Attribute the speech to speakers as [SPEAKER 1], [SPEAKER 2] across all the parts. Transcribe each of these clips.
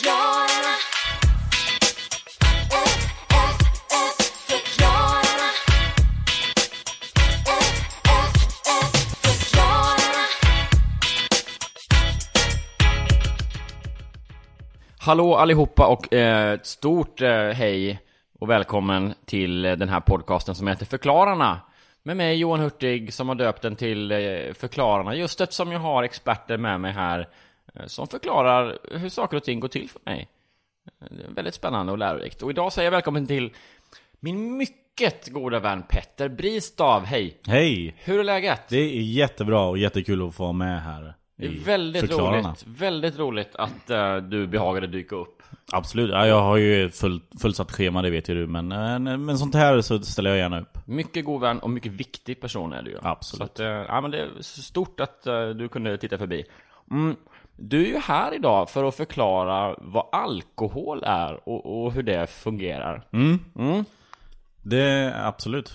[SPEAKER 1] Förklararna. F, F, F. F, F, F.
[SPEAKER 2] Hallå allihopa och eh, ett stort eh, hej och välkommen till eh, den här podcasten som heter Förklararna. Med mig Johan Hurtig som har döpt den till eh, Förklararna just eftersom jag har experter med mig här som förklarar hur saker och ting går till för mig. Eh, Det är väldigt spännande och lärorikt. Och idag säger jag välkommen till min mycket goda vän Petter Bristav. Hej!
[SPEAKER 3] Hej!
[SPEAKER 2] Hur är läget?
[SPEAKER 3] Det är jättebra och jättekul att få vara med här
[SPEAKER 2] Det är väldigt roligt, väldigt roligt att eh, du behagade dyka upp.
[SPEAKER 3] Absolut, ja, jag har ju full, fullsatt schema, det vet ju du Men, eh, men sånt här så ställer jag gärna upp
[SPEAKER 2] Mycket god vän och mycket viktig person är du ju.
[SPEAKER 3] Absolut.
[SPEAKER 2] Så att, eh, ja, men det är stort att eh, du kunde titta förbi. Mm. Du är ju här idag för att förklara vad alkohol är och, och hur det fungerar.
[SPEAKER 3] Det är absolut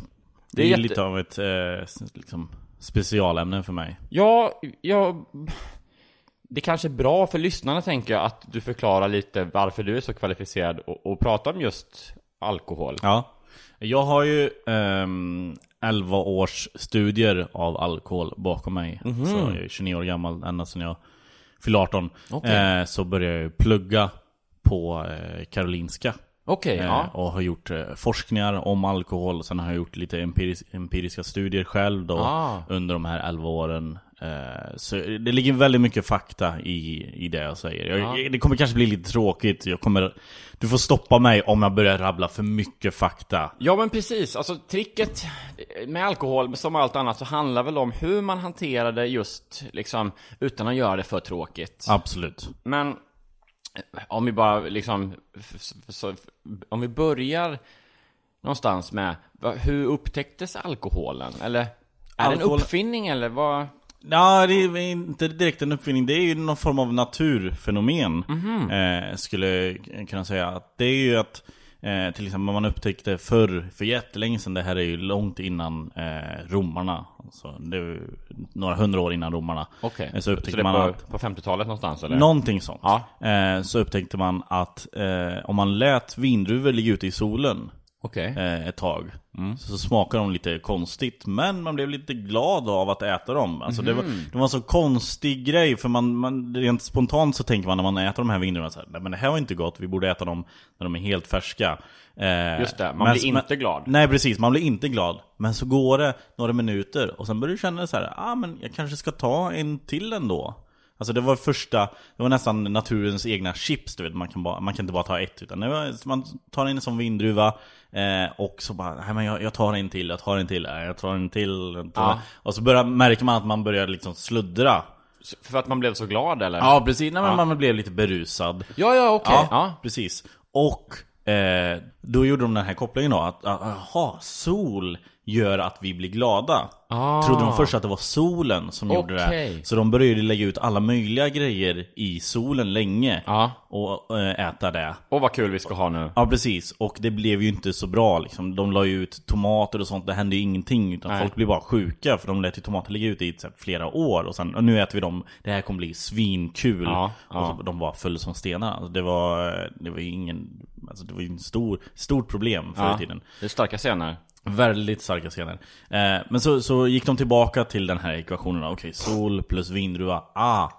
[SPEAKER 3] Det,
[SPEAKER 2] är
[SPEAKER 3] är,
[SPEAKER 2] jätte-
[SPEAKER 3] lite av ett eh, liksom, specialämne för mig
[SPEAKER 2] Ja, jag... Det kanske är bra för lyssnarna tänker jag att du förklarar lite varför du är så kvalificerad och, och prata om just alkohol.
[SPEAKER 3] Ja Jag har ju ehm, 11 års studier av alkohol bakom mig
[SPEAKER 2] Mhm.
[SPEAKER 3] Så jag är 29 år gammal ända sedan jag fyllde 18
[SPEAKER 2] Okej.
[SPEAKER 3] eh, Så började jag plugga på eh, Karolinska
[SPEAKER 2] Okej,
[SPEAKER 3] Eh,
[SPEAKER 2] ja.
[SPEAKER 3] Och har gjort eh, forskningar om alkohol Sen har jag gjort lite empiris empiriska studier själv då
[SPEAKER 2] Ah.
[SPEAKER 3] Under de här 11 åren Så det ligger väldigt mycket fakta i, i det jag säger jag, Det kommer kanske bli lite tråkigt jag kommer, Du får stoppa mig om jag börjar rabbla för mycket fakta
[SPEAKER 2] Ja men precis, alltså tricket med alkohol som allt annat så handlar väl om hur man hanterar det just liksom utan att göra det för tråkigt.
[SPEAKER 3] Absolut
[SPEAKER 2] Men eh, om vi bara liksom, om vi börjar någonstans med, hur upptäcktes alkoholen? Eller är det en uppfinning eller vad?
[SPEAKER 3] Ja, det är inte direkt en uppfinning. Det är ju någon form av naturfenomen.
[SPEAKER 2] Mhm.
[SPEAKER 3] eh, skulle jag kunna säga. Det är ju att eh, till exempel man upptäckte förr, för jättelänge sedan, det här är ju långt innan eh, romarna. Alltså, det är några hundra år innan romarna.
[SPEAKER 2] Okej,
[SPEAKER 3] Eh, Så upptäckte
[SPEAKER 2] det
[SPEAKER 3] man
[SPEAKER 2] är
[SPEAKER 3] att
[SPEAKER 2] på, på 50-talet någonstans eller?
[SPEAKER 3] Någonting sånt.
[SPEAKER 2] Ja.
[SPEAKER 3] Eh, så upptäckte man att eh, om man lät vindruvor ligga ute i solen
[SPEAKER 2] Okej.
[SPEAKER 3] eh, ett tag.
[SPEAKER 2] Mm.
[SPEAKER 3] Så, smakade de lite konstigt, men man blev lite glad av att äta dem. Alltså det, var,
[SPEAKER 2] Mhm.
[SPEAKER 3] det var en så konstig grej, för man, man, rent spontant så tänker man när man äter de här vindruvorna så här, Nej men det här var inte gott, vi borde äta dem när de är helt färska. Eh,
[SPEAKER 2] Just det, man blir inte glad.
[SPEAKER 3] Nej precis, man blir inte glad. Men så går det några minuter och sen börjar du känna så här, ah men jag kanske ska ta en till ändå. Alltså det var första, det var nästan naturens egna chips du vet, man kan, bara, man kan inte bara ta ett utan var, man tar in en sån vindruva eh, och så bara, nej men jag, jag tar en till, jag tar en till, nej, jag tar en till, tar
[SPEAKER 2] Ja.
[SPEAKER 3] Och så börjar, märker man att man börjar liksom sluddra
[SPEAKER 2] För att man blev så glad eller?
[SPEAKER 3] Ja precis, nej, men
[SPEAKER 2] Ja.
[SPEAKER 3] man blev lite berusad
[SPEAKER 2] ja, ja okej.
[SPEAKER 3] Ja,
[SPEAKER 2] Ja.
[SPEAKER 3] precis. Och eh, då gjorde de den här kopplingen då, att aha, sol gör att vi blir glada.
[SPEAKER 2] Ah.
[SPEAKER 3] Trodde de först att det var solen som gjorde
[SPEAKER 2] Okej.
[SPEAKER 3] det. Så de började lägga ut alla möjliga grejer i solen länge.
[SPEAKER 2] Ja.
[SPEAKER 3] Och eh, äta det.
[SPEAKER 2] Och vad kul vi ska ha nu.
[SPEAKER 3] Ja precis, och det blev ju inte så bra liksom. De la ju ut tomater och sånt, det hände ju ingenting. Utan
[SPEAKER 2] Nej.
[SPEAKER 3] folk blev bara sjuka för de lät ju tomater ligga ute i så här, flera år. Och sen, och nu äter vi dem, det här kommer bli svinkul.
[SPEAKER 2] Ja.
[SPEAKER 3] Och så, de var fulla som stenar. Alltså, det var, det var ju ingen, alltså det var ju en stor, stort problem förr i tiden.
[SPEAKER 2] Det är starka scener.
[SPEAKER 3] Väldigt starka scener. Eh, men så, så gick de tillbaka till den här ekvationen. Okej, sol plus vindruva. Ah!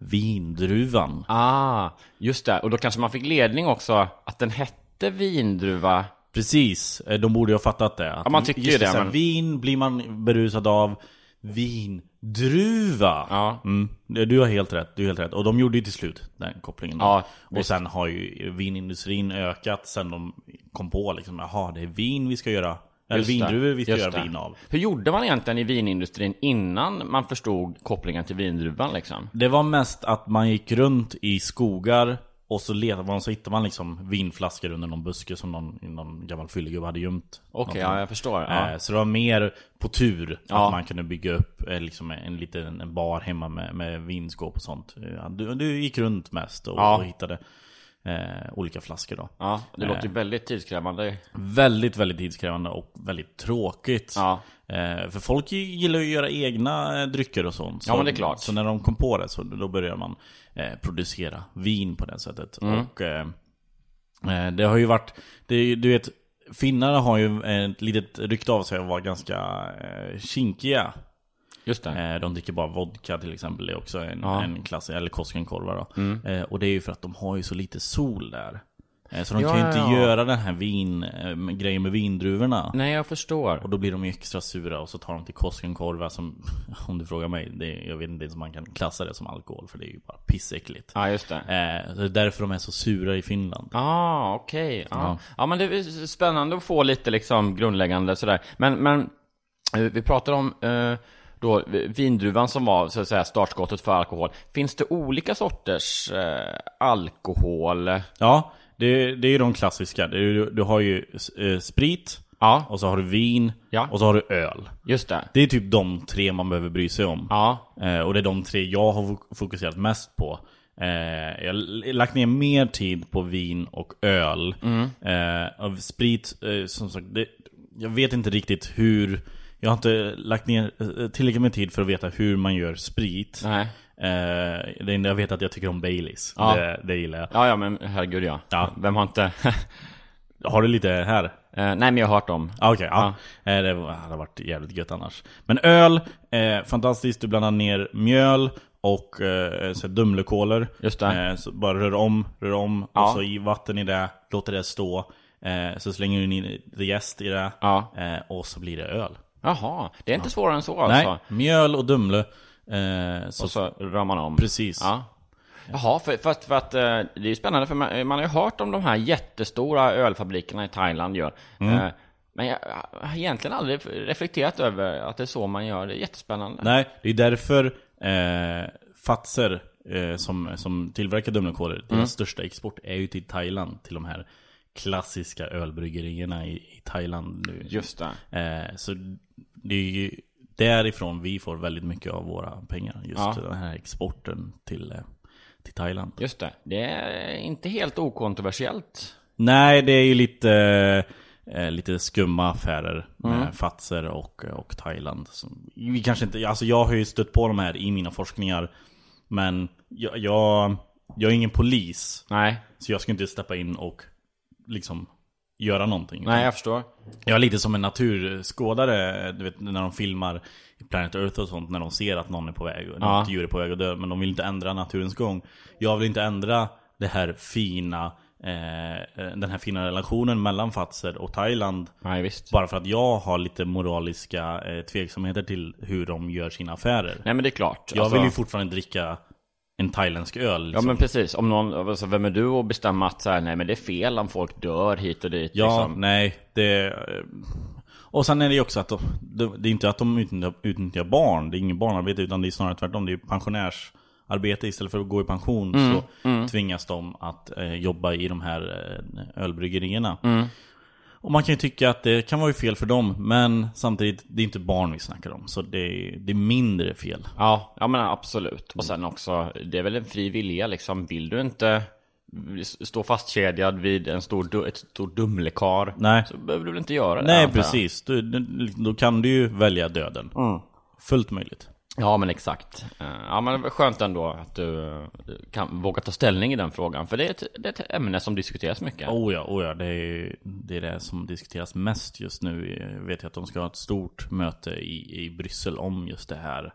[SPEAKER 3] Vindruvan.
[SPEAKER 2] Ah, just det. Och då kanske man fick ledning också att den hette vindruva.
[SPEAKER 3] Precis, eh, de borde ju ha fattat det. Att
[SPEAKER 2] Ja, man tycker ju det, men-
[SPEAKER 3] Vin blir man berusad av Vindruva!
[SPEAKER 2] Ja.
[SPEAKER 3] Mm, du har helt rätt, du har helt rätt. Och de gjorde ju till slut den kopplingen.
[SPEAKER 2] Ja,
[SPEAKER 3] och
[SPEAKER 2] visst.
[SPEAKER 3] sen har ju vinindustrin ökat sen de kom på liksom, jaha, det är vin vi ska göra. Eller
[SPEAKER 2] Just
[SPEAKER 3] vindruvor vi ska göra
[SPEAKER 2] det.
[SPEAKER 3] vin av.
[SPEAKER 2] Hur gjorde man egentligen i vinindustrin innan man förstod kopplingen till vindruvan liksom?
[SPEAKER 3] Det var mest att man gick runt i skogar och så letade man, så hittade man liksom vinflaskor under någon buske som någon, någon gammal fyllegubbe hade gömt.
[SPEAKER 2] Okej,
[SPEAKER 3] Någonting.
[SPEAKER 2] ja jag förstår. Ja.
[SPEAKER 3] Eh, Så det var mer på tur
[SPEAKER 2] Ja.
[SPEAKER 3] att man kunde bygga upp eh, liksom en liten en bar hemma med, med vinskåp och sånt. Du, du gick runt mest och, och hittade. Eh, olika flaskor då.
[SPEAKER 2] Ja, det låter ju väldigt tidskrävande.
[SPEAKER 3] Väldigt, väldigt tidskrävande och väldigt tråkigt.
[SPEAKER 2] Ja.
[SPEAKER 3] Eh, för folk gillar ju att göra egna eh, drycker och sånt. Så,
[SPEAKER 2] Ja, men det är klart.
[SPEAKER 3] Så när de kom på det så då började man eh, producera vin på det sättet.
[SPEAKER 2] Mm.
[SPEAKER 3] Och eh, eh, det har ju varit, det, du vet, finnarna har ju ett litet rykte av sig att vara ganska eh, kinkiga.
[SPEAKER 2] Just det.
[SPEAKER 3] Eh, de dricker bara vodka till exempel, det är också en,
[SPEAKER 2] Ja.
[SPEAKER 3] en klass, eller Koskenkorva då.
[SPEAKER 2] Mm.
[SPEAKER 3] Eh, och det är ju för att de har ju så lite sol där. Eh, så de
[SPEAKER 2] Ja,
[SPEAKER 3] kan ju
[SPEAKER 2] ja,
[SPEAKER 3] inte
[SPEAKER 2] ja.
[SPEAKER 3] göra den här vin, grejen med vindruvorna.
[SPEAKER 2] Nej, jag förstår.
[SPEAKER 3] Och då blir de ju extra sura och så tar de till Koskenkorva som, om du frågar mig, det, jag vet inte ens om man kan klassa det som alkohol för det är ju bara pissäckligt.
[SPEAKER 2] Ja, just det.
[SPEAKER 3] Eh, så det är därför de är så sura i Finland.
[SPEAKER 2] Ah, okej. Ja.
[SPEAKER 3] Ja.
[SPEAKER 2] ja, men det är spännande att få lite liksom grundläggande sådär. Men, men vi pratar om eh, då vindruvan som var så att säga startskottet för alkohol. Finns det olika sorters eh, alkohol?
[SPEAKER 3] Ja, det, det är ju de klassiska. Ju- du har ju eh, sprit,
[SPEAKER 2] Ja,
[SPEAKER 3] och så har du vin,
[SPEAKER 2] Ja.
[SPEAKER 3] och så har du öl.
[SPEAKER 2] just det.
[SPEAKER 3] Det är typ de tre man behöver bry sig om.
[SPEAKER 2] Ja,
[SPEAKER 3] Eh, och det är de tre jag har fok- fokuserat mest på. Eh, jag har lagt ner mer tid på vin och öl.
[SPEAKER 2] Mm.
[SPEAKER 3] Eh, av sprit, eh, som sagt, det, jag vet inte riktigt hur... Jag har inte lagt ner eh, tillräckligt med tid för att veta hur man gör sprit.
[SPEAKER 2] nej.
[SPEAKER 3] Eh, det enda jag vet är att jag tycker om Baileys.
[SPEAKER 2] Ja.
[SPEAKER 3] Det, det gillar jag.
[SPEAKER 2] Ja, ja, men herregud ja.
[SPEAKER 3] Ja.
[SPEAKER 2] Vem har inte...
[SPEAKER 3] Har du lite här?
[SPEAKER 2] eh, nej, men jag har hört om.
[SPEAKER 3] Ah, Okej, ja. Eh, Det hade varit jävligt gött annars. Men öl, eh, fantastiskt. Du blandar ner mjöl och eh, så Dumlekolor.
[SPEAKER 2] Just det.
[SPEAKER 3] Så bara rör om, rör om
[SPEAKER 2] Ja.
[SPEAKER 3] och så i vatten i det, låter det stå. Så slänger du in the jäst i det
[SPEAKER 2] Ja.
[SPEAKER 3] och så blir det öl.
[SPEAKER 2] Jaha, det är inte svårare än så alltså?
[SPEAKER 3] Nej, mjöl och Dumle. Eh, så,
[SPEAKER 2] Och så rör man om.
[SPEAKER 3] Precis.
[SPEAKER 2] Ja. Jaha, för, för att, för att eh, det är ju spännande för man, man har ju hört om de här jättestora ölfabrikerna i Thailand gör. Eh, Men jag har egentligen aldrig reflekterat över att det är så man gör. Det är jättespännande.
[SPEAKER 3] Nej, det är därför eh, Fatser eh, som, som tillverkar Dumlekolor,
[SPEAKER 2] Mm.
[SPEAKER 3] deras största export är ju till Thailand, till de här klassiska ölbryggerierna i, i Thailand nu.
[SPEAKER 2] Just det.
[SPEAKER 3] Eh, så det är ju därifrån vi får väldigt mycket av våra pengar. Just
[SPEAKER 2] Ja.
[SPEAKER 3] den här exporten till, eh, till Thailand.
[SPEAKER 2] Just det. Det är inte helt okontroversiellt.
[SPEAKER 3] Nej, det är ju lite, eh, lite skumma affärer med Fatser och, och Thailand. Vi kanske inte, alltså jag har ju stött på de här i mina forskningar. Men jag, jag, jag är ingen polis.
[SPEAKER 2] Nej,
[SPEAKER 3] Så jag ska inte steppa in och liksom göra någonting.
[SPEAKER 2] nej jag förstår.
[SPEAKER 3] Jag är lite som en naturskådare, du vet när de filmar i Planet Earth och sånt, när de ser att någon är på väg,
[SPEAKER 2] Ja.
[SPEAKER 3] något djur är på väg att dö, men de vill inte ändra naturens gång. Jag vill inte ändra det här fina, eh, den här fina relationen mellan Fatser och Thailand
[SPEAKER 2] Nej, visst.
[SPEAKER 3] bara för att jag har lite moraliska eh, tveksamheter till hur de gör sina affärer.
[SPEAKER 2] Nej, men det är klart.
[SPEAKER 3] Jag
[SPEAKER 2] Alltså-
[SPEAKER 3] vill ju fortfarande dricka en thailändsk öl.
[SPEAKER 2] Ja
[SPEAKER 3] Liksom.
[SPEAKER 2] men precis, om någon, alltså, vem är du att bestämma att så här, nej men det är fel om folk dör hit och dit
[SPEAKER 3] Ja,
[SPEAKER 2] liksom.
[SPEAKER 3] nej, det... Och sen är det ju också att de, det är inte att de utnyttjar, utnyttjar barn, det är inget barnarbete utan det är snarare tvärtom, det är pensionärsarbete istället för att gå i pension så tvingas de att eh, jobba i de här eh, ölbryggerierna. Och man kan ju tycka att det kan vara fel för dem, men samtidigt, det är inte barn vi snackar om, så det är, det är mindre fel.
[SPEAKER 2] Ja, ja men absolut. Och sen också, det är väl en fri vilja liksom. Vill du inte stå fastkedjad vid en stor, ett stort dumlekar
[SPEAKER 3] Nej.
[SPEAKER 2] så behöver du väl inte göra det.
[SPEAKER 3] Nej, precis. Du, då kan du ju välja döden. Fullt möjligt.
[SPEAKER 2] Ja, men exakt. Eh, Ja, men skönt ändå att du eh, kan våga ta ställning i den frågan. För det är ett, det är ett ämne som diskuteras mycket.
[SPEAKER 3] Oh ja, oh ja det, är, det är det som diskuteras mest just nu. Jag vet jag att de ska ha ett stort möte i, i Bryssel om just det här.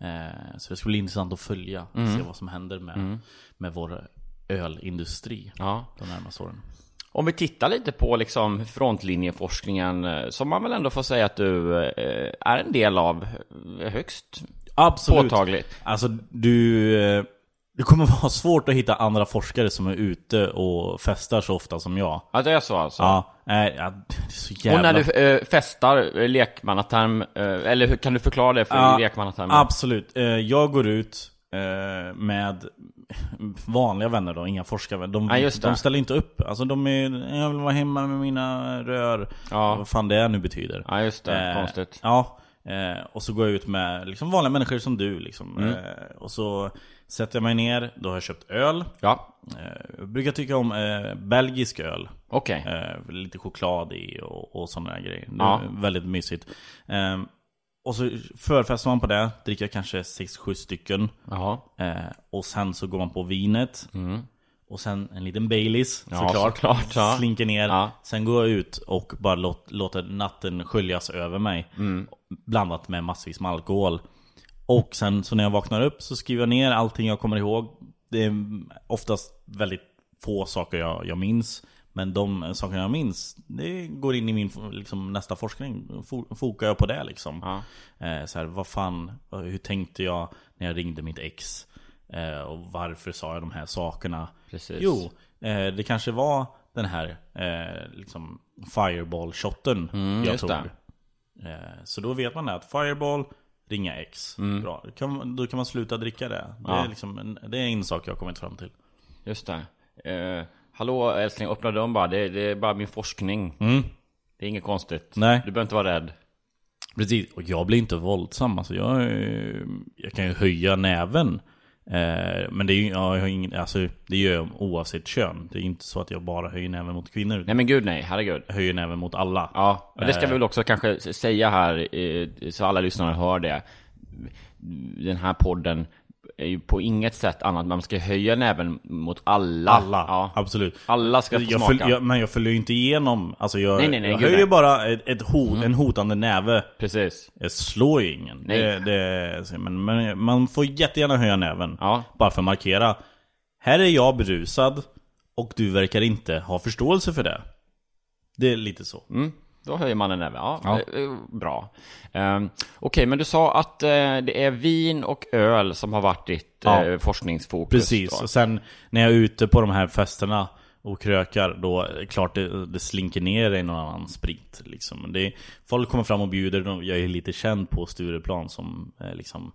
[SPEAKER 3] Eh, så det ska bli intressant att följa, se vad som händer med, med vår ölindustri
[SPEAKER 2] Ja.
[SPEAKER 3] de närmaste åren.
[SPEAKER 2] Om vi tittar lite på liksom frontlinjeforskningen, eh, som man väl ändå får säga att du eh, är en del av eh, högst
[SPEAKER 3] Absolut.
[SPEAKER 2] påtagligt.
[SPEAKER 3] Alltså du, eh, det kommer vara svårt att hitta andra forskare som är ute och festar så ofta som jag.
[SPEAKER 2] Ja, det är så alltså.
[SPEAKER 3] Ja, nej, ja, så
[SPEAKER 2] Och
[SPEAKER 3] jävla...
[SPEAKER 2] när du eh, festar, eh, lekmannaterm, eh, eller kan du förklara det för
[SPEAKER 3] Ja,
[SPEAKER 2] lekmannatermer?
[SPEAKER 3] Absolut. Jag går ut med vanliga vänner då, inga forskarvänner. De,
[SPEAKER 2] Ja,
[SPEAKER 3] de ställer inte upp. Alltså de är, jag vill vara hemma med mina rör.
[SPEAKER 2] Ja.
[SPEAKER 3] Vad fan det nu betyder.
[SPEAKER 2] Ja, just det. Konstigt.
[SPEAKER 3] Ja. Eh, och så går jag ut med liksom vanliga människor som du liksom.
[SPEAKER 2] Mm.
[SPEAKER 3] Eh, och så Sätter jag mig ner, då har jag köpt öl.
[SPEAKER 2] Ja,
[SPEAKER 3] Eh, Jag brukar tycka om eh, belgisk öl.
[SPEAKER 2] okej.
[SPEAKER 3] Eh, lite choklad i och, och sådana där grejer.
[SPEAKER 2] Ja.
[SPEAKER 3] väldigt mysigt. Eh, och så förfästar man på det, dricker kanske 6-7 stycken.
[SPEAKER 2] Jaha.
[SPEAKER 3] Eh, och sen så går man på vinet. Och sen en liten Baileys.
[SPEAKER 2] Ja,
[SPEAKER 3] såklart.
[SPEAKER 2] såklart, ja.
[SPEAKER 3] Slinker ner.
[SPEAKER 2] Ja.
[SPEAKER 3] Sen går jag ut och bara låt, låter natten sköljas över mig.
[SPEAKER 2] Mm.
[SPEAKER 3] Blandat med massvis med alkohol. Och sen så när jag vaknar upp så skriver jag ner allting jag kommer ihåg. Det är oftast väldigt få saker jag, jag minns. Men de sakerna jag minns, det går in i min liksom, nästa forskning. Fo- Fokar jag på det liksom.
[SPEAKER 2] Ja.
[SPEAKER 3] Eh, så här, vad fan, hur tänkte jag när jag ringde mitt ex? Eh, och varför sa jag de här sakerna?
[SPEAKER 2] Precis.
[SPEAKER 3] Jo, eh, det kanske var den här eh, liksom Fireball-shotten jag
[SPEAKER 2] Mm, just
[SPEAKER 3] tog. Eh, så då vet man det, att Fireball, ringa ex. Bra. Då kan, man- då kan man sluta dricka det. Det,
[SPEAKER 2] Mm. Ja.
[SPEAKER 3] är liksom en, det är en sak jag har kommit fram till.
[SPEAKER 2] Just det. Eh, hallå älskling, öppna dörren bara. Det, det är bara min forskning. Det är inget konstigt.
[SPEAKER 3] Mm. Nej.
[SPEAKER 2] Du behöver inte vara rädd.
[SPEAKER 3] Precis, och jag blir inte våldsam. Alltså jag, jag kan ju höja näven. Eh, men det, är ju, ja, jag har ingen, alltså, det gör jag oavsett kön. Det är inte så att jag bara höjer näven mot kvinnor.
[SPEAKER 2] Nej men gud nej, herregud.
[SPEAKER 3] Jag höjer näven mot alla.
[SPEAKER 2] Ja, och det ska
[SPEAKER 3] Eh.
[SPEAKER 2] vi väl också kanske säga här, eh, så alla lyssnare hör det. Den här podden är ju på inget sätt annat, man ska höja näven mot alla.
[SPEAKER 3] Alla,
[SPEAKER 2] Ja.
[SPEAKER 3] absolut.
[SPEAKER 2] Alla ska få
[SPEAKER 3] Jag
[SPEAKER 2] smaka.
[SPEAKER 3] följ, jag, men jag följer ju inte igenom. Alltså jag,
[SPEAKER 2] Nej, nej, nej,
[SPEAKER 3] jag höjer
[SPEAKER 2] nej. Mm.
[SPEAKER 3] bara ett, ett hot, en hotande näve.
[SPEAKER 2] Precis.
[SPEAKER 3] Jag slår ju ingen.
[SPEAKER 2] Nej.
[SPEAKER 3] Det, det, men, men man får jättegärna höja näven.
[SPEAKER 2] Ja.
[SPEAKER 3] Bara för att markera. Här är jag berusad och du verkar inte ha förståelse för det. Det är lite så.
[SPEAKER 2] Mm, då höjer man en näve. Ja,
[SPEAKER 3] Ja.
[SPEAKER 2] eh, eh, bra. Um, Okej, men du sa att eh, det är vin och öl som har varit ditt
[SPEAKER 3] Ja.
[SPEAKER 2] forskningsfokus.
[SPEAKER 3] Precis,
[SPEAKER 2] Då.
[SPEAKER 3] och sen när jag är ute på de här festerna och krökar, då är det klart det, det slinker ner i någon annan sprit liksom. det, Folk kommer fram och bjuder, de- jag är lite känd på Stureplan som eh, liksom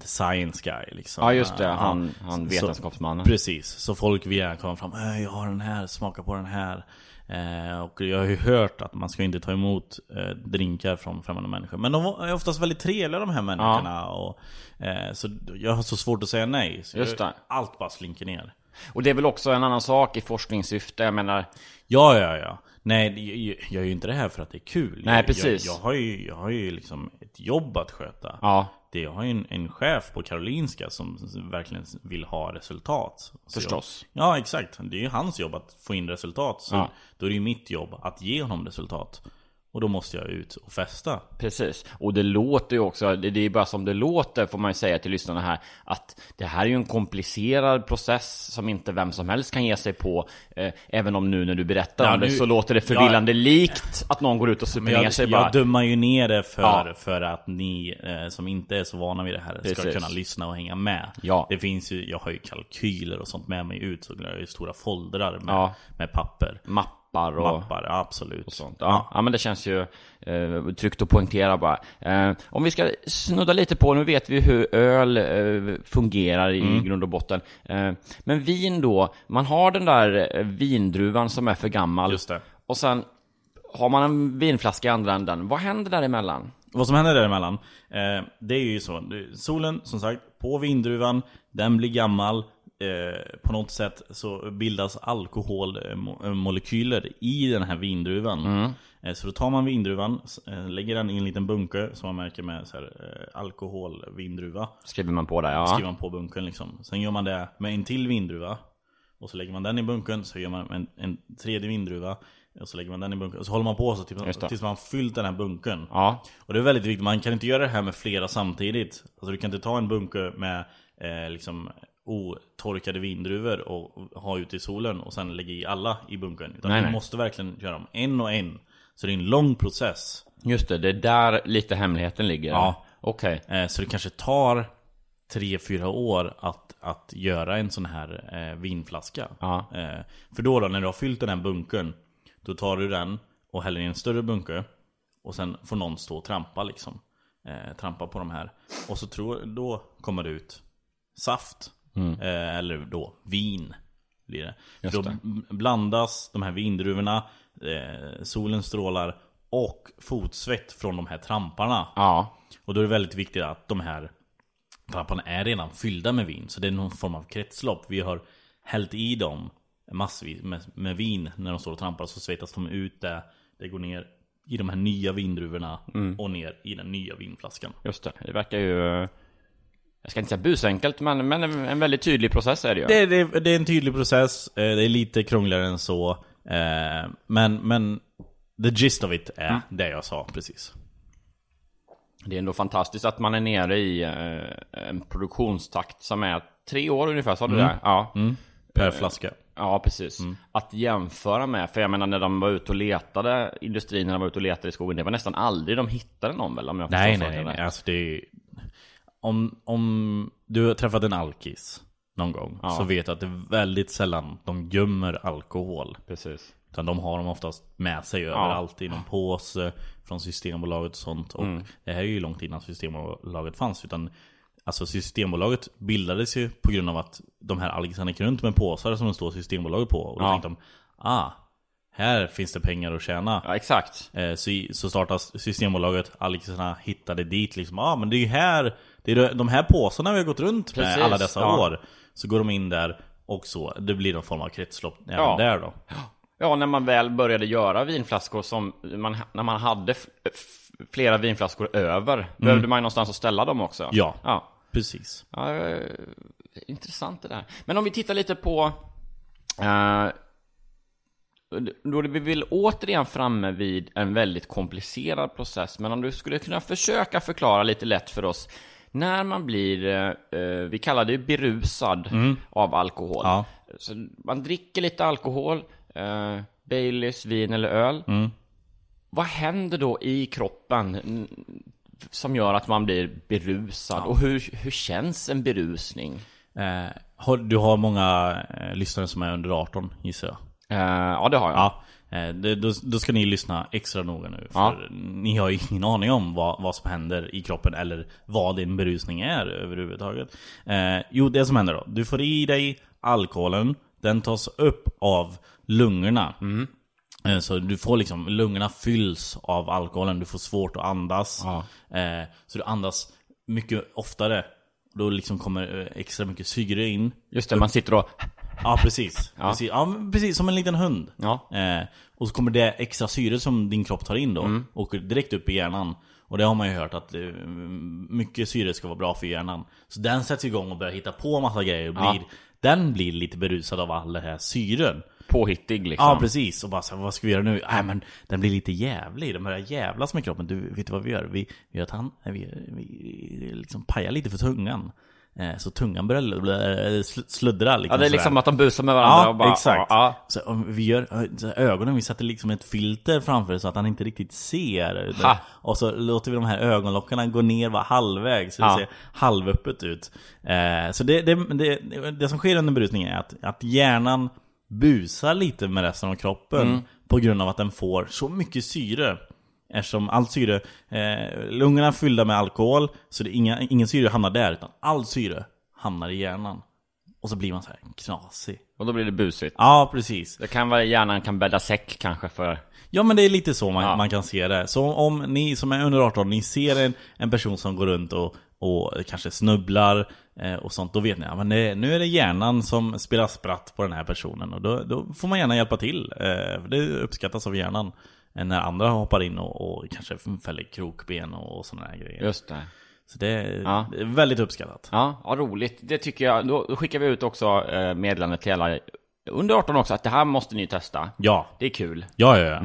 [SPEAKER 3] the science guy liksom.
[SPEAKER 2] Ja, just det. Han, han vetenskapsmannen.
[SPEAKER 3] Precis, så folk vill gärna komma fram äh, Jag har den här, smaka på den här eh, Och jag har ju hört att man ska inte ta emot eh, drinkar från främmande människor. Men de är oftast väldigt trevliga de här människorna och, eh, Så jag har så svårt att säga nej. Så
[SPEAKER 2] Just
[SPEAKER 3] jag. Allt bara slinker ner.
[SPEAKER 2] Och det är väl också en annan sak i forskningssyfte. Jag menar,
[SPEAKER 3] Ja, ja, ja. Nej, jag, jag gör ju inte det här för att det är kul.
[SPEAKER 2] Nej, precis.
[SPEAKER 3] jag, jag, har ju, jag har ju liksom ett jobb att sköta.
[SPEAKER 2] Ja,
[SPEAKER 3] det, har ju en, en chef på Karolinska som verkligen vill ha resultat
[SPEAKER 2] Förstås.
[SPEAKER 3] Jag, ja, exakt. Det är ju hans jobb att få in resultat. Så
[SPEAKER 2] Ja.
[SPEAKER 3] då är det ju mitt jobb att ge honom resultat. Och då måste jag ut och festa.
[SPEAKER 2] precis. Och det låter ju också, det, det är bara som det låter får man ju säga till lyssnarna här, att det här är ju en komplicerad process som inte vem som helst kan ge sig på. Eh, även om nu när du berättar
[SPEAKER 3] Ja,
[SPEAKER 2] om det
[SPEAKER 3] nu-
[SPEAKER 2] så låter det förvillande likt att någon går ut och super ner
[SPEAKER 3] jag,
[SPEAKER 2] sig bara.
[SPEAKER 3] jag dömer ju ner det för,
[SPEAKER 2] Ja.
[SPEAKER 3] för att ni eh, som inte är så vana vid det här ska
[SPEAKER 2] Precis.
[SPEAKER 3] kunna lyssna och hänga med.
[SPEAKER 2] Ja.
[SPEAKER 3] Det finns ju, jag har ju kalkyler och sånt med mig ut. Så jag har ju stora foldrar med,
[SPEAKER 2] Ja.
[SPEAKER 3] med papper.
[SPEAKER 2] Mappar och...
[SPEAKER 3] Mappar, absolut.
[SPEAKER 2] och sånt. Ja, ja, men det känns ju eh, tryggt att poängtera bara. Eh, om vi ska snudda lite på, nu vet vi hur öl eh, fungerar i
[SPEAKER 3] Mm.
[SPEAKER 2] grund och botten. Eh, men vin då, man har den där eh, vindruvan som är för gammal.
[SPEAKER 3] Just det.
[SPEAKER 2] Och sen har man en vinflaska i andra änden. Vad händer däremellan?
[SPEAKER 3] Vad som händer däremellan, eh, det är ju så. Solen, som sagt, på vindruvan, den blir gammal. Eh, på något sätt så bildas alkoholmolekyler i den här vindruvan. Eh, så då tar man vindruvan, eh, lägger den i en liten bunker som man märker med så här, alkoholvindruva.
[SPEAKER 2] Skriver man på där, ja.
[SPEAKER 3] Skriver man på bunkern liksom. Sen gör man det med en till vindruva. Och så lägger man den i bunkern, så gör man en, en tredje vindruva. Och så lägger man den i bunkern. Och så håller man på så
[SPEAKER 2] Just
[SPEAKER 3] tills, man fyllt den här bunkern.
[SPEAKER 2] Ja,
[SPEAKER 3] Och det är väldigt viktigt, man kan inte göra det här med flera samtidigt. Alltså du kan inte ta en bunker med eh, liksom otorkade vindruvor och ha ute i solen och sen lägga i alla i bunkern. Utan
[SPEAKER 2] Nej,
[SPEAKER 3] du
[SPEAKER 2] nej.
[SPEAKER 3] måste verkligen göra dem en och en. Så det är en lång process.
[SPEAKER 2] just det. Det är där lite hemligheten ligger.
[SPEAKER 3] Ja.
[SPEAKER 2] Okej.
[SPEAKER 3] Eh, så det kanske tar tre fyra år att, att göra en sån här eh, vinflaska.
[SPEAKER 2] Ja.
[SPEAKER 3] Eh, för då, då, när du har fyllt den här bunkern, då tar du den och häller i en större bunker. Och sen får någon stå och trampa liksom. Eh, trampa på de här. Och så tror, då kommer det ut saft. Eh, eller då vin. Blir det.
[SPEAKER 2] Just
[SPEAKER 3] då
[SPEAKER 2] det.
[SPEAKER 3] blandas de här vindruvorna, eh, solen strålar och fotsvett från de här tramparna.
[SPEAKER 2] Ja.
[SPEAKER 3] Och då är det väldigt viktigt att de här trapporna är redan fyllda med vin. Så det är någon form av kretslopp. Vi har hällt i dem massvis med, med vin när de står och trampar. Så svettas de ut det. Det går ner i de här nya vindruvorna och ner i den nya vinflaskan.
[SPEAKER 2] Just det, det verkar ju... Jag ska inte säga busenkelt, men, men en, en väldigt tydlig process är det ju.
[SPEAKER 3] Det, det, det är en tydlig process, eh, det är lite krångligare än så. eh, Men, men the gist of it är det jag sa precis.
[SPEAKER 2] Det är ändå fantastiskt att man är nere i eh, en produktionstakt som är tre år ungefär, sa du det? Ja.
[SPEAKER 3] Per flaska.
[SPEAKER 2] Ja, precis. Att jämföra med, för jag menar när de var ute och letade, industrin när de var ute och letade i skogen, det var nästan aldrig de hittade någon väl? Om jag
[SPEAKER 3] Nej, nej, nej. Alltså det är, om, om du har träffat en alkis någon gång
[SPEAKER 2] Ja.
[SPEAKER 3] så vet du att det är väldigt sällan de gömmer alkohol.
[SPEAKER 2] Precis.
[SPEAKER 3] Utan de har dem oftast med sig överallt i någon påse från Systembolaget och sånt. Och
[SPEAKER 2] Mm.
[SPEAKER 3] det här är ju långt innan Systembolaget fanns. Utan Alltså Systembolaget bildades ju på grund av att de här alkisarna gick runt med påsar som det står Systembolaget på. Och då
[SPEAKER 2] Ja.
[SPEAKER 3] tänkte de, ah, här finns det pengar att tjäna.
[SPEAKER 2] Ja, exakt.
[SPEAKER 3] Eh, Så, startas Systembolaget, alkisarna hittade dit liksom, ja ah, men det är ju här, det är de här påsarna vi har gått runt
[SPEAKER 2] Precis,
[SPEAKER 3] med alla dessa
[SPEAKER 2] ja.
[SPEAKER 3] år. Så går de in där och så, det blir någon form av kretslopp även
[SPEAKER 2] Ja.
[SPEAKER 3] där då.
[SPEAKER 2] Ja, när man väl började göra vinflaskor som man, när man hade flera vinflaskor över, behövde man ju någonstans att ställa dem också.
[SPEAKER 3] Mm. Ja.
[SPEAKER 2] ja.
[SPEAKER 3] Precis.
[SPEAKER 2] Ja, eh, intressant det där. Men om vi tittar lite på... Eh, då är vi väl återigen framme vid en väldigt komplicerad process. Men om du skulle kunna försöka förklara lite lätt för oss. När man blir, eh, eh, vi kallar det berusad av alkohol.
[SPEAKER 3] Ja.
[SPEAKER 2] Så man dricker lite alkohol, eh, Baileys, vin eller öl. Vad händer då i kroppen mm, som gör att man blir berusad? Och hur, hur känns en berusning?
[SPEAKER 3] Eh, du har många eh, lyssnare som är under 18 gissar jag.
[SPEAKER 2] Eh, ja, det har jag.
[SPEAKER 3] Ja, eh, det, då, då ska ni lyssna extra noga nu. För
[SPEAKER 2] Ja.
[SPEAKER 3] ni har ju ingen aning om vad, vad som händer i kroppen eller vad din berusning är överhuvudtaget. Eh, jo, det som händer då. Du får i dig alkoholen, den tas upp av lungorna. Eh, Så du får liksom, lungorna fylls av alkoholen, du får svårt att andas.
[SPEAKER 2] Ja.
[SPEAKER 3] Eh, Så du andas mycket oftare. Då liksom kommer eh, extra mycket syre in.
[SPEAKER 2] Just det, man sitter och...
[SPEAKER 3] Ja precis,
[SPEAKER 2] Ja.
[SPEAKER 3] Precis. Ja, precis som en liten hund
[SPEAKER 2] Ja.
[SPEAKER 3] eh, Och så kommer det extra syre som din kropp tar in då
[SPEAKER 2] Mm.
[SPEAKER 3] Åker direkt upp i hjärnan Och det har man ju hört att eh, mycket syre ska vara bra för hjärnan Så den sätts igång och börjar hitta på massa grejer och blir,
[SPEAKER 2] Ja.
[SPEAKER 3] Den blir lite berusad av all det här syren
[SPEAKER 2] Påhittig liksom.
[SPEAKER 3] Ja precis, och bara så vad ska vi göra nu? Nej men den blir lite jävlig, den börjar jävlas med kroppen Du, vet du vad vi gör? Vi, vi gör att han, vi, vi liksom pajar lite för tungan Så tungan börjar sl- sluddra liksom
[SPEAKER 2] Ja, det är
[SPEAKER 3] sådär.
[SPEAKER 2] liksom att de busar med varandra
[SPEAKER 3] Ja,
[SPEAKER 2] och bara...
[SPEAKER 3] exakt.
[SPEAKER 2] Ja,
[SPEAKER 3] Så om vi gör här, ögonen, vi sätter liksom ett filter framför så att han inte riktigt ser.
[SPEAKER 2] Ha.
[SPEAKER 3] Och så låter vi de här ögonlockarna gå ner bara halvvägs, så det
[SPEAKER 2] Ja.
[SPEAKER 3] ser halvöppet ut. Eh, så det, det, det, det som sker under berusning är att, att hjärnan busar lite med resten av kroppen
[SPEAKER 2] Mm.
[SPEAKER 3] på grund av att den får så mycket syre. Eftersom allt syre, eh, lungorna är fyllda med alkohol, så det är inga, ingen syre hamnar där, utan all syre hamnar i hjärnan. Och så blir man så här knasig.
[SPEAKER 2] och då blir det busigt.
[SPEAKER 3] Ja, precis.
[SPEAKER 2] Det kan vara, hjärnan kan bädda säck kanske för...
[SPEAKER 3] Ja men det är lite så man,
[SPEAKER 2] Ja.
[SPEAKER 3] man kan se det. Så om ni som är under 18, ni ser en, en person som går runt och, och kanske snubblar eh, och sånt, då vet ni att det, nu är det hjärnan som spelar spratt på den här personen. Och då, då får man gärna hjälpa till. Eh, det uppskattas av hjärnan. Eh, När andra hoppar in och, och kanske fäller krokben och, och sådana här grejer.
[SPEAKER 2] Just det.
[SPEAKER 3] Så det är,
[SPEAKER 2] Ja.
[SPEAKER 3] väldigt uppskattat.
[SPEAKER 2] Ja, ja, roligt. Det tycker jag. Då skickar vi ut också eh, meddelandet till alla under 18 också, att det här måste ni testa.
[SPEAKER 3] Ja,
[SPEAKER 2] Det är kul.
[SPEAKER 3] Ja, ja, ja.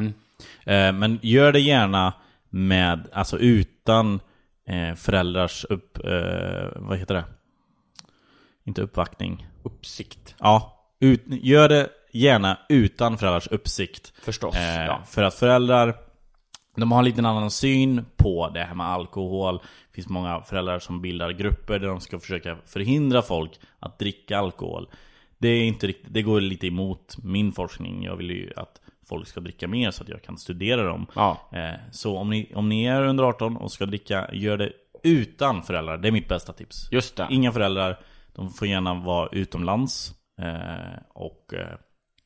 [SPEAKER 3] Eh, men gör det gärna med, alltså utan eh, föräldrars upp, eh, vad heter det? Inte uppvaktning.
[SPEAKER 2] Uppsikt.
[SPEAKER 3] Ja, ut, gör det gärna utan föräldrars uppsikt.
[SPEAKER 2] Förstås,
[SPEAKER 3] Eh,
[SPEAKER 2] ja.
[SPEAKER 3] För att föräldrar, de har en liten annan syn på det här med alkohol. Det finns många föräldrar som bildar grupper där de ska försöka förhindra folk att dricka alkohol. Det, är inte riktigt, det går lite emot min forskning. Jag vill ju att folk ska dricka mer så att jag kan studera dem.
[SPEAKER 2] Ja.
[SPEAKER 3] Eh, Så om ni, om ni är under 18 och ska dricka, gör det utan föräldrar. Det är mitt bästa tips.
[SPEAKER 2] Just det.
[SPEAKER 3] Inga föräldrar, de får gärna vara utomlands. Eh, och eh,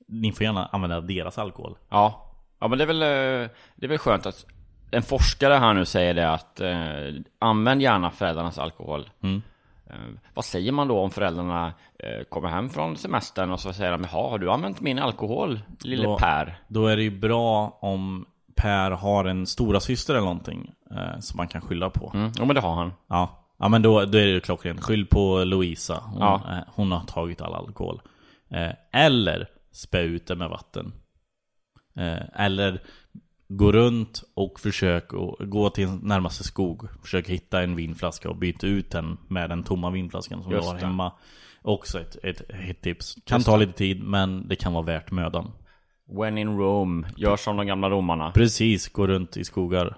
[SPEAKER 3] ni får gärna använda deras alkohol.
[SPEAKER 2] Ja. Ja, men det är väl, eh, det är väl skönt att en forskare här nu säger det att eh, använd gärna föräldrarnas alkohol. Eh, vad säger man då om föräldrarna eh, kommer hem från semestern och så säger de Jaha, har du använt min alkohol, lille
[SPEAKER 3] Då-
[SPEAKER 2] Per?
[SPEAKER 3] Då är det ju bra om Per har en stora syster eller någonting eh, som man kan skylla på.
[SPEAKER 2] Mm, jo men det har han.
[SPEAKER 3] Ja. ja, men då, då är det ju klockrent. Skyll på Louisa. Hon,
[SPEAKER 2] Ja.
[SPEAKER 3] eh, hon har tagit all alkohol. Eh, eller spä ut det med vatten. Eh, eller gå runt och försök och gå till närmaste skog. Försök hitta en vinflaska och byta ut den med den tomma vinflaskan som
[SPEAKER 2] Just
[SPEAKER 3] du har hemma. Också ett, ett, ett tips. Kan
[SPEAKER 2] Just
[SPEAKER 3] ta
[SPEAKER 2] det.
[SPEAKER 3] lite tid men det kan vara värt mödan.
[SPEAKER 2] When in Rome, gör som de gamla romarna
[SPEAKER 3] Precis, gå runt i skogar.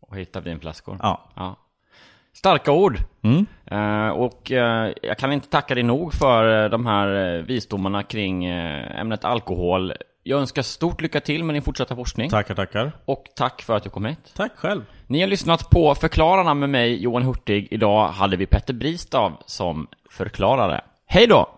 [SPEAKER 2] och hitta vinflaskor.
[SPEAKER 3] Ja.
[SPEAKER 2] Ja. Starka ord!
[SPEAKER 3] Mm.
[SPEAKER 2] Eh, och eh, jag kan inte tacka dig nog för eh, de här visdomarna kring ämnet alkohol. Jag önskar stort lycka till med din fortsatta forskning.
[SPEAKER 3] Tackar, tackar.
[SPEAKER 2] Och tack för att du kom hit.
[SPEAKER 3] Tack själv.
[SPEAKER 2] Ni har lyssnat på Förklararna med mig, Johan Hurtig. Idag hade vi Petter Bristav som förklarare. Hej då!